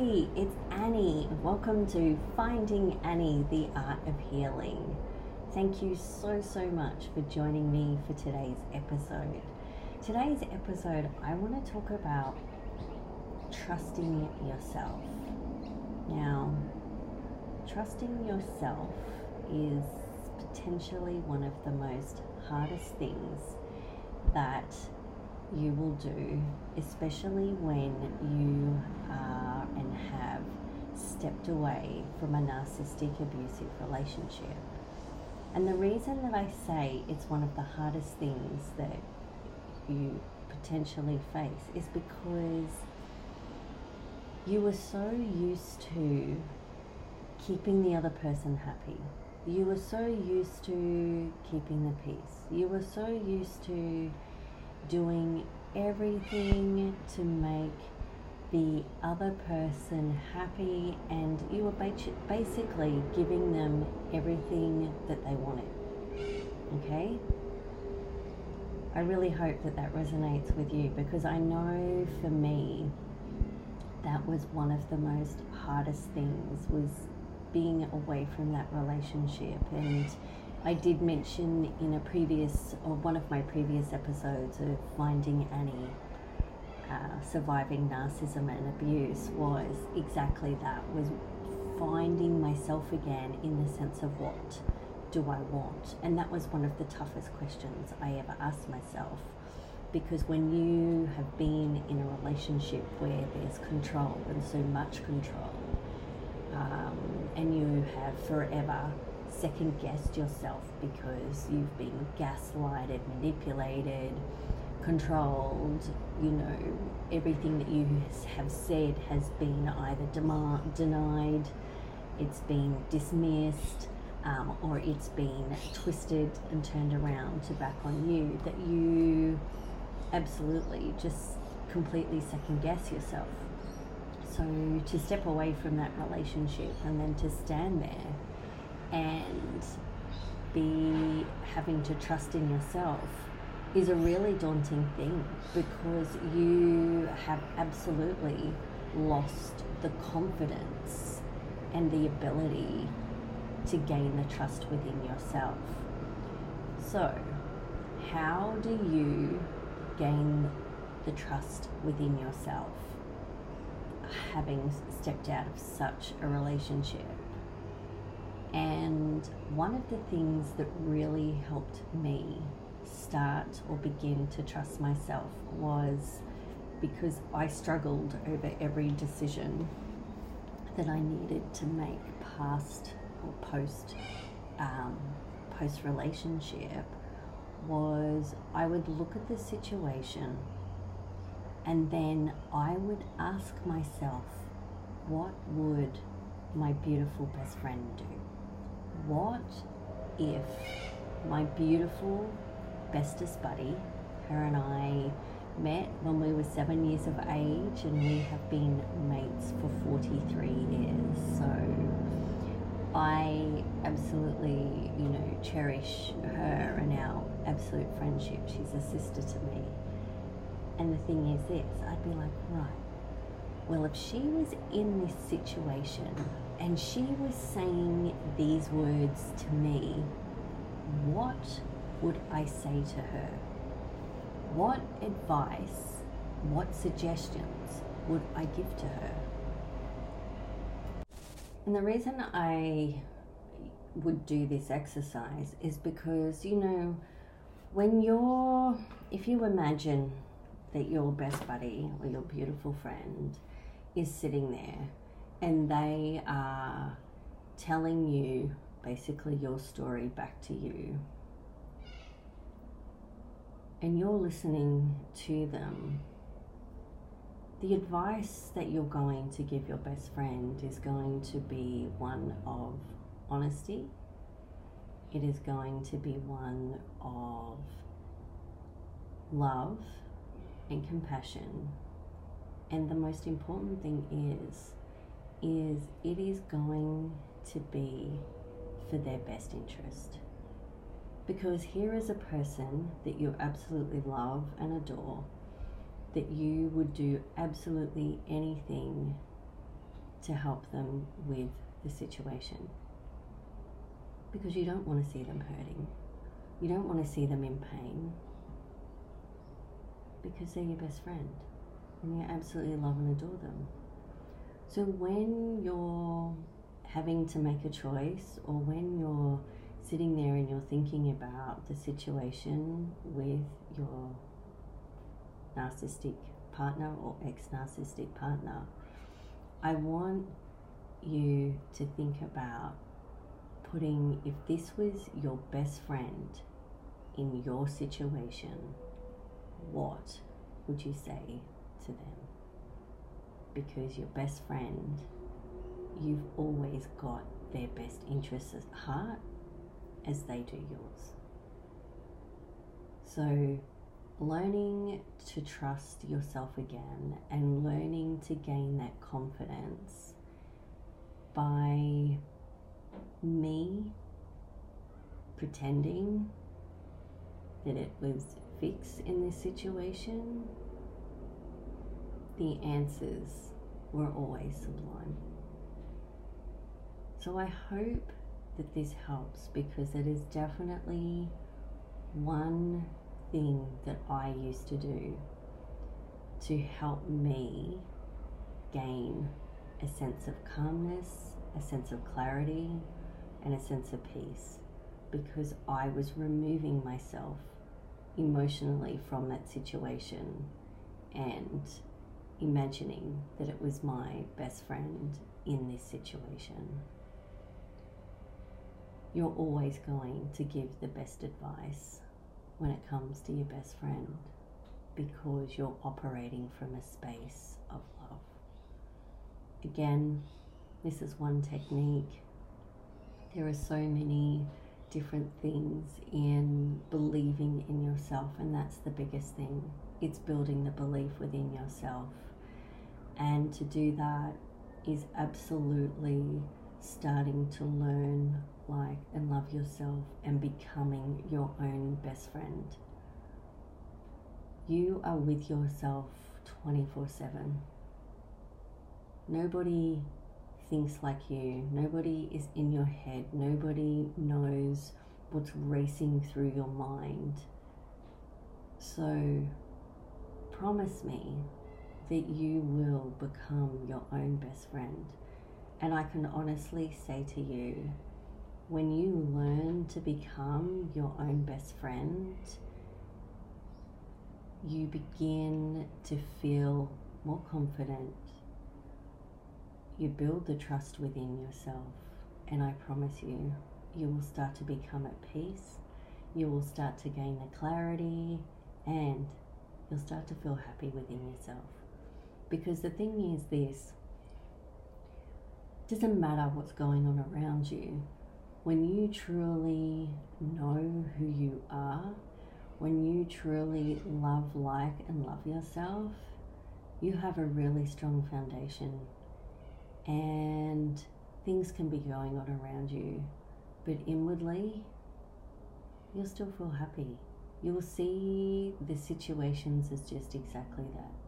Hey, it's Anni. Welcome to Finding Anni, the Art of Healing. Thank you so, so much for joining me for today's episode. Today's episode, I want to talk about trusting yourself. Now, trusting yourself is potentially one of the most hardest things that you will do, especially when you are and have stepped away from a narcissistic abusive relationship. And the reason that I say it's one of the hardest things that you potentially face is because you were so used to keeping the other person happy. You were so used to keeping the peace. You were so used to doing everything to make the other person happy, and you were basically giving them everything that they wanted. Okay? I really hope that that resonates with you because I know for me that was one of the most hardest things was being away from that relationship and I did mention in a previous or one of my previous episodes of Finding Anni uh, surviving narcissism and abuse was exactly that was finding myself again in the sense of what do I want? And that was one of the toughest questions I ever asked myself. Because when you have been in a relationship where there's control and so much control um, and you have forever second guessed yourself because you've been gaslighted, manipulated, controlled. You know, everything that you have said has been either demand, denied, it's been dismissed, um, or it's been twisted and turned around to back on you. That you absolutely just completely second guess yourself. So to step away from that relationship and then to stand there and be having to trust in yourself is a really daunting thing because you have absolutely lost the confidence and the ability to gain the trust within yourself. So, how do you gain the trust within yourself having stepped out of such a relationship? And one of the things that really helped me start or begin to trust myself was because I struggled over every decision that I needed to make past or post um, post relationship was I would look at the situation and then I would ask myself, what would my beautiful best friend do? What if my beautiful bestest buddy, her and I met when we were seven years of age and we have been mates for 43 years. So I absolutely, you know, cherish her and our absolute friendship. She's a sister to me. And the thing is this, I'd be like, right, well, if she was in this situation and she was saying these words to me, what would I say to her? What advice, what suggestions would I give to her? And the reason I would do this exercise is because, you know, when you're, if you imagine that your best buddy or your beautiful friend is sitting there and they are telling you basically your story back to you. And you're listening to them. The advice that you're going to give your best friend is going to be one of honesty. It is going to be one of love and compassion and the most important thing is is it is going to be for their best interest because here is a person that you absolutely love and adore that you would do absolutely anything to help them with the situation. Because you don't want to see them hurting. You don't want to see them in pain. Because they're your best friend. And you absolutely love and adore them. So when you're having to make a choice or when you're sitting there and you're thinking about the situation with your narcissistic partner or ex narcissistic partner, I want you to think about putting if this was your best friend in your situation, what would you say to them? Because your best friend, you've always got their best interests at heart as they do yours. So, learning to trust yourself again and learning to gain that confidence by me pretending that it was fixed in this situation, the answers were always sublime. So I hope that this helps because it is definitely one thing that I used to do to help me gain a sense of calmness, a sense of clarity, and a sense of peace because I was removing myself emotionally from that situation and imagining that it was my best friend in this situation. You're always going to give the best advice when it comes to your best friend because you're operating from a space of love. Again, this is one technique. There are so many different things in believing in yourself, and that's the biggest thing. It's building the belief within yourself. And to do that is absolutely starting to learn, like, and love yourself and becoming your own best friend. You are with yourself 24 7. Nobody thinks like you. Nobody is in your head. Nobody knows what's racing through your mind. So, promise me that you will become your own best friend. And I can honestly say to you, when you learn to become your own best friend, you begin to feel more confident, you build the trust within yourself, and I promise you, you will start to become at peace, you will start to gain the clarity, and you'll start to feel happy within yourself. Because the thing is, this doesn't matter what's going on around you. When you truly know who you are, when you truly love, like, and love yourself, you have a really strong foundation and things can be going on around you, but inwardly, you'll still feel happy. You will see the situations as just exactly that.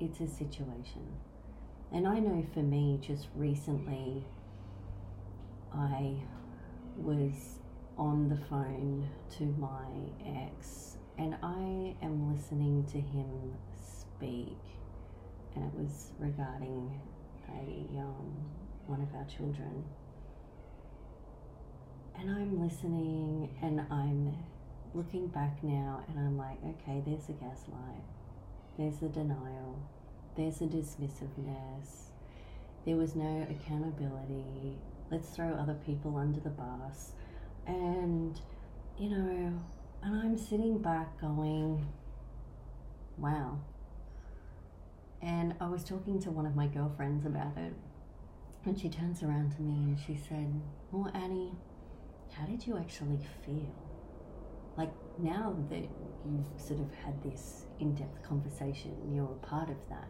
It's a situation. And I know for me, just recently, I was on the phone to my ex and I am listening to him speak, and it was regarding a um, one of our children. And I'm listening and I'm looking back now and I'm like, okay, there's a gaslight, there's a denial, there's a dismissiveness, there was no accountability, let's throw other people under the bus. And, you know, and I'm sitting back going, wow, and I was talking to one of my girlfriends about it, and she turns around to me and she said, Well, Anni, how did you actually feel? Like now that you've sort of had this in depth conversation, you're a part of that,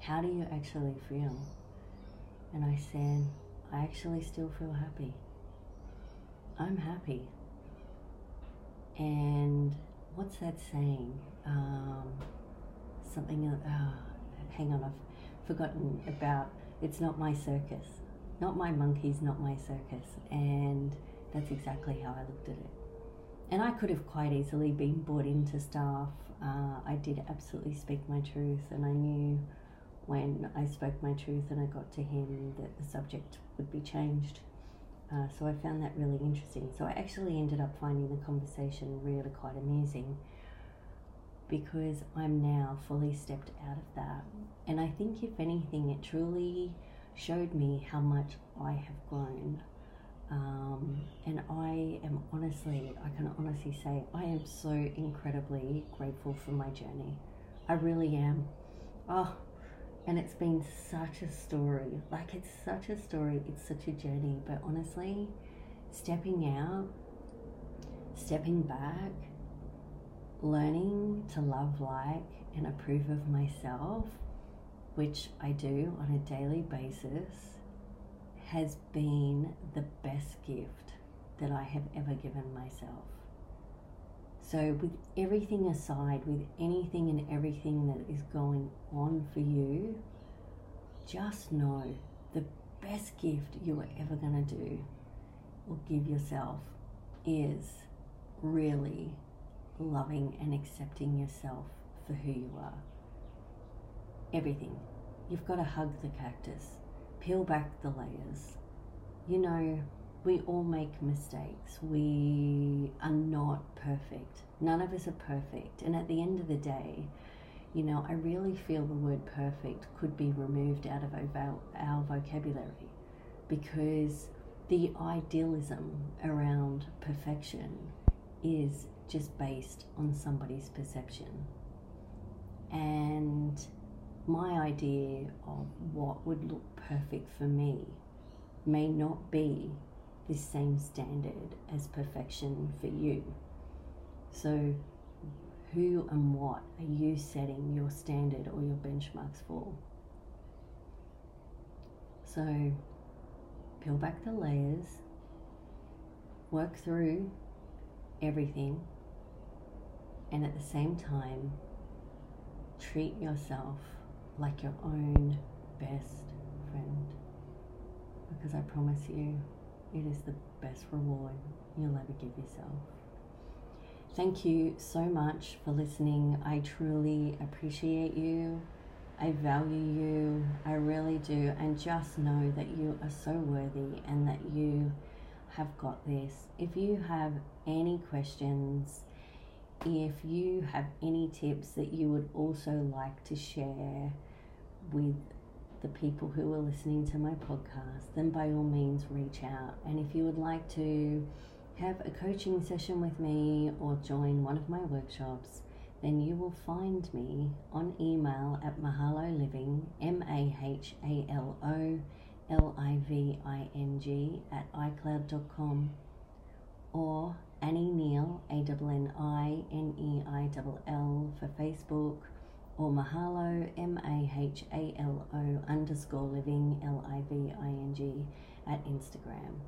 how do you actually feel? And I said, I actually still feel happy. I'm happy. And what's that saying? Um, something, uh, hang on, I've forgotten about It's not my circus, not my monkeys, not my circus. And that's exactly how I looked at it. And I could have quite easily been brought into staff. Uh, I did absolutely speak my truth, and I knew when I spoke my truth and I got to him that the subject would be changed. Uh, so I found that really interesting. So I actually ended up finding the conversation really quite amusing because I'm now fully stepped out of that. And I think, if anything, it truly showed me how much I have grown. Um, and I am honestly, I can honestly say, I am so incredibly grateful for my journey. I really am. Oh, and it's been such a story. Like, it's such a story, it's such a journey. But honestly, stepping out, stepping back, learning to love, like, and approve of myself, which I do on a daily basis, has been the best gift that I have ever given myself. So, with everything aside, with anything and everything that is going on for you, just know the best gift you are ever going to do or give yourself is really loving and accepting yourself for who you are. Everything. You've got to hug the cactus, peel back the layers. You know, we all make mistakes. We are not perfect. None of us are perfect. And at the end of the day, you know, I really feel the word perfect could be removed out of our, vocabulary because the idealism around perfection is just based on somebody's perception. And my idea of what would look perfect for me may not be the same standard as perfection for you. So, who and what are you setting your standard or your benchmarks for? So, peel back the layers, work through everything, and at the same time, treat yourself like your own best friend. Because I promise you, it is the best reward you'll ever give yourself. Thank you so much for listening. I truly appreciate you. I value you. I really do. And just know that you are so worthy and that you have got this. If you have any questions, if you have any tips that you would also like to share with the people who are listening to my podcast, then by all means reach out. And if you would like to have a coaching session with me or join one of my workshops, then you will find me on email at mahalo living, M A H A L O L I V I N G, at iCloud.com or Anni Neill, A N N I N E I L L for Facebook or Mahalo, M A H A L O underscore living, L I V I N G, at Instagram.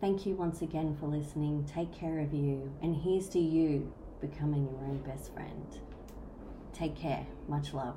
Thank you once again for listening. Take care of you. And here's to you becoming your own best friend. Take care. Much love.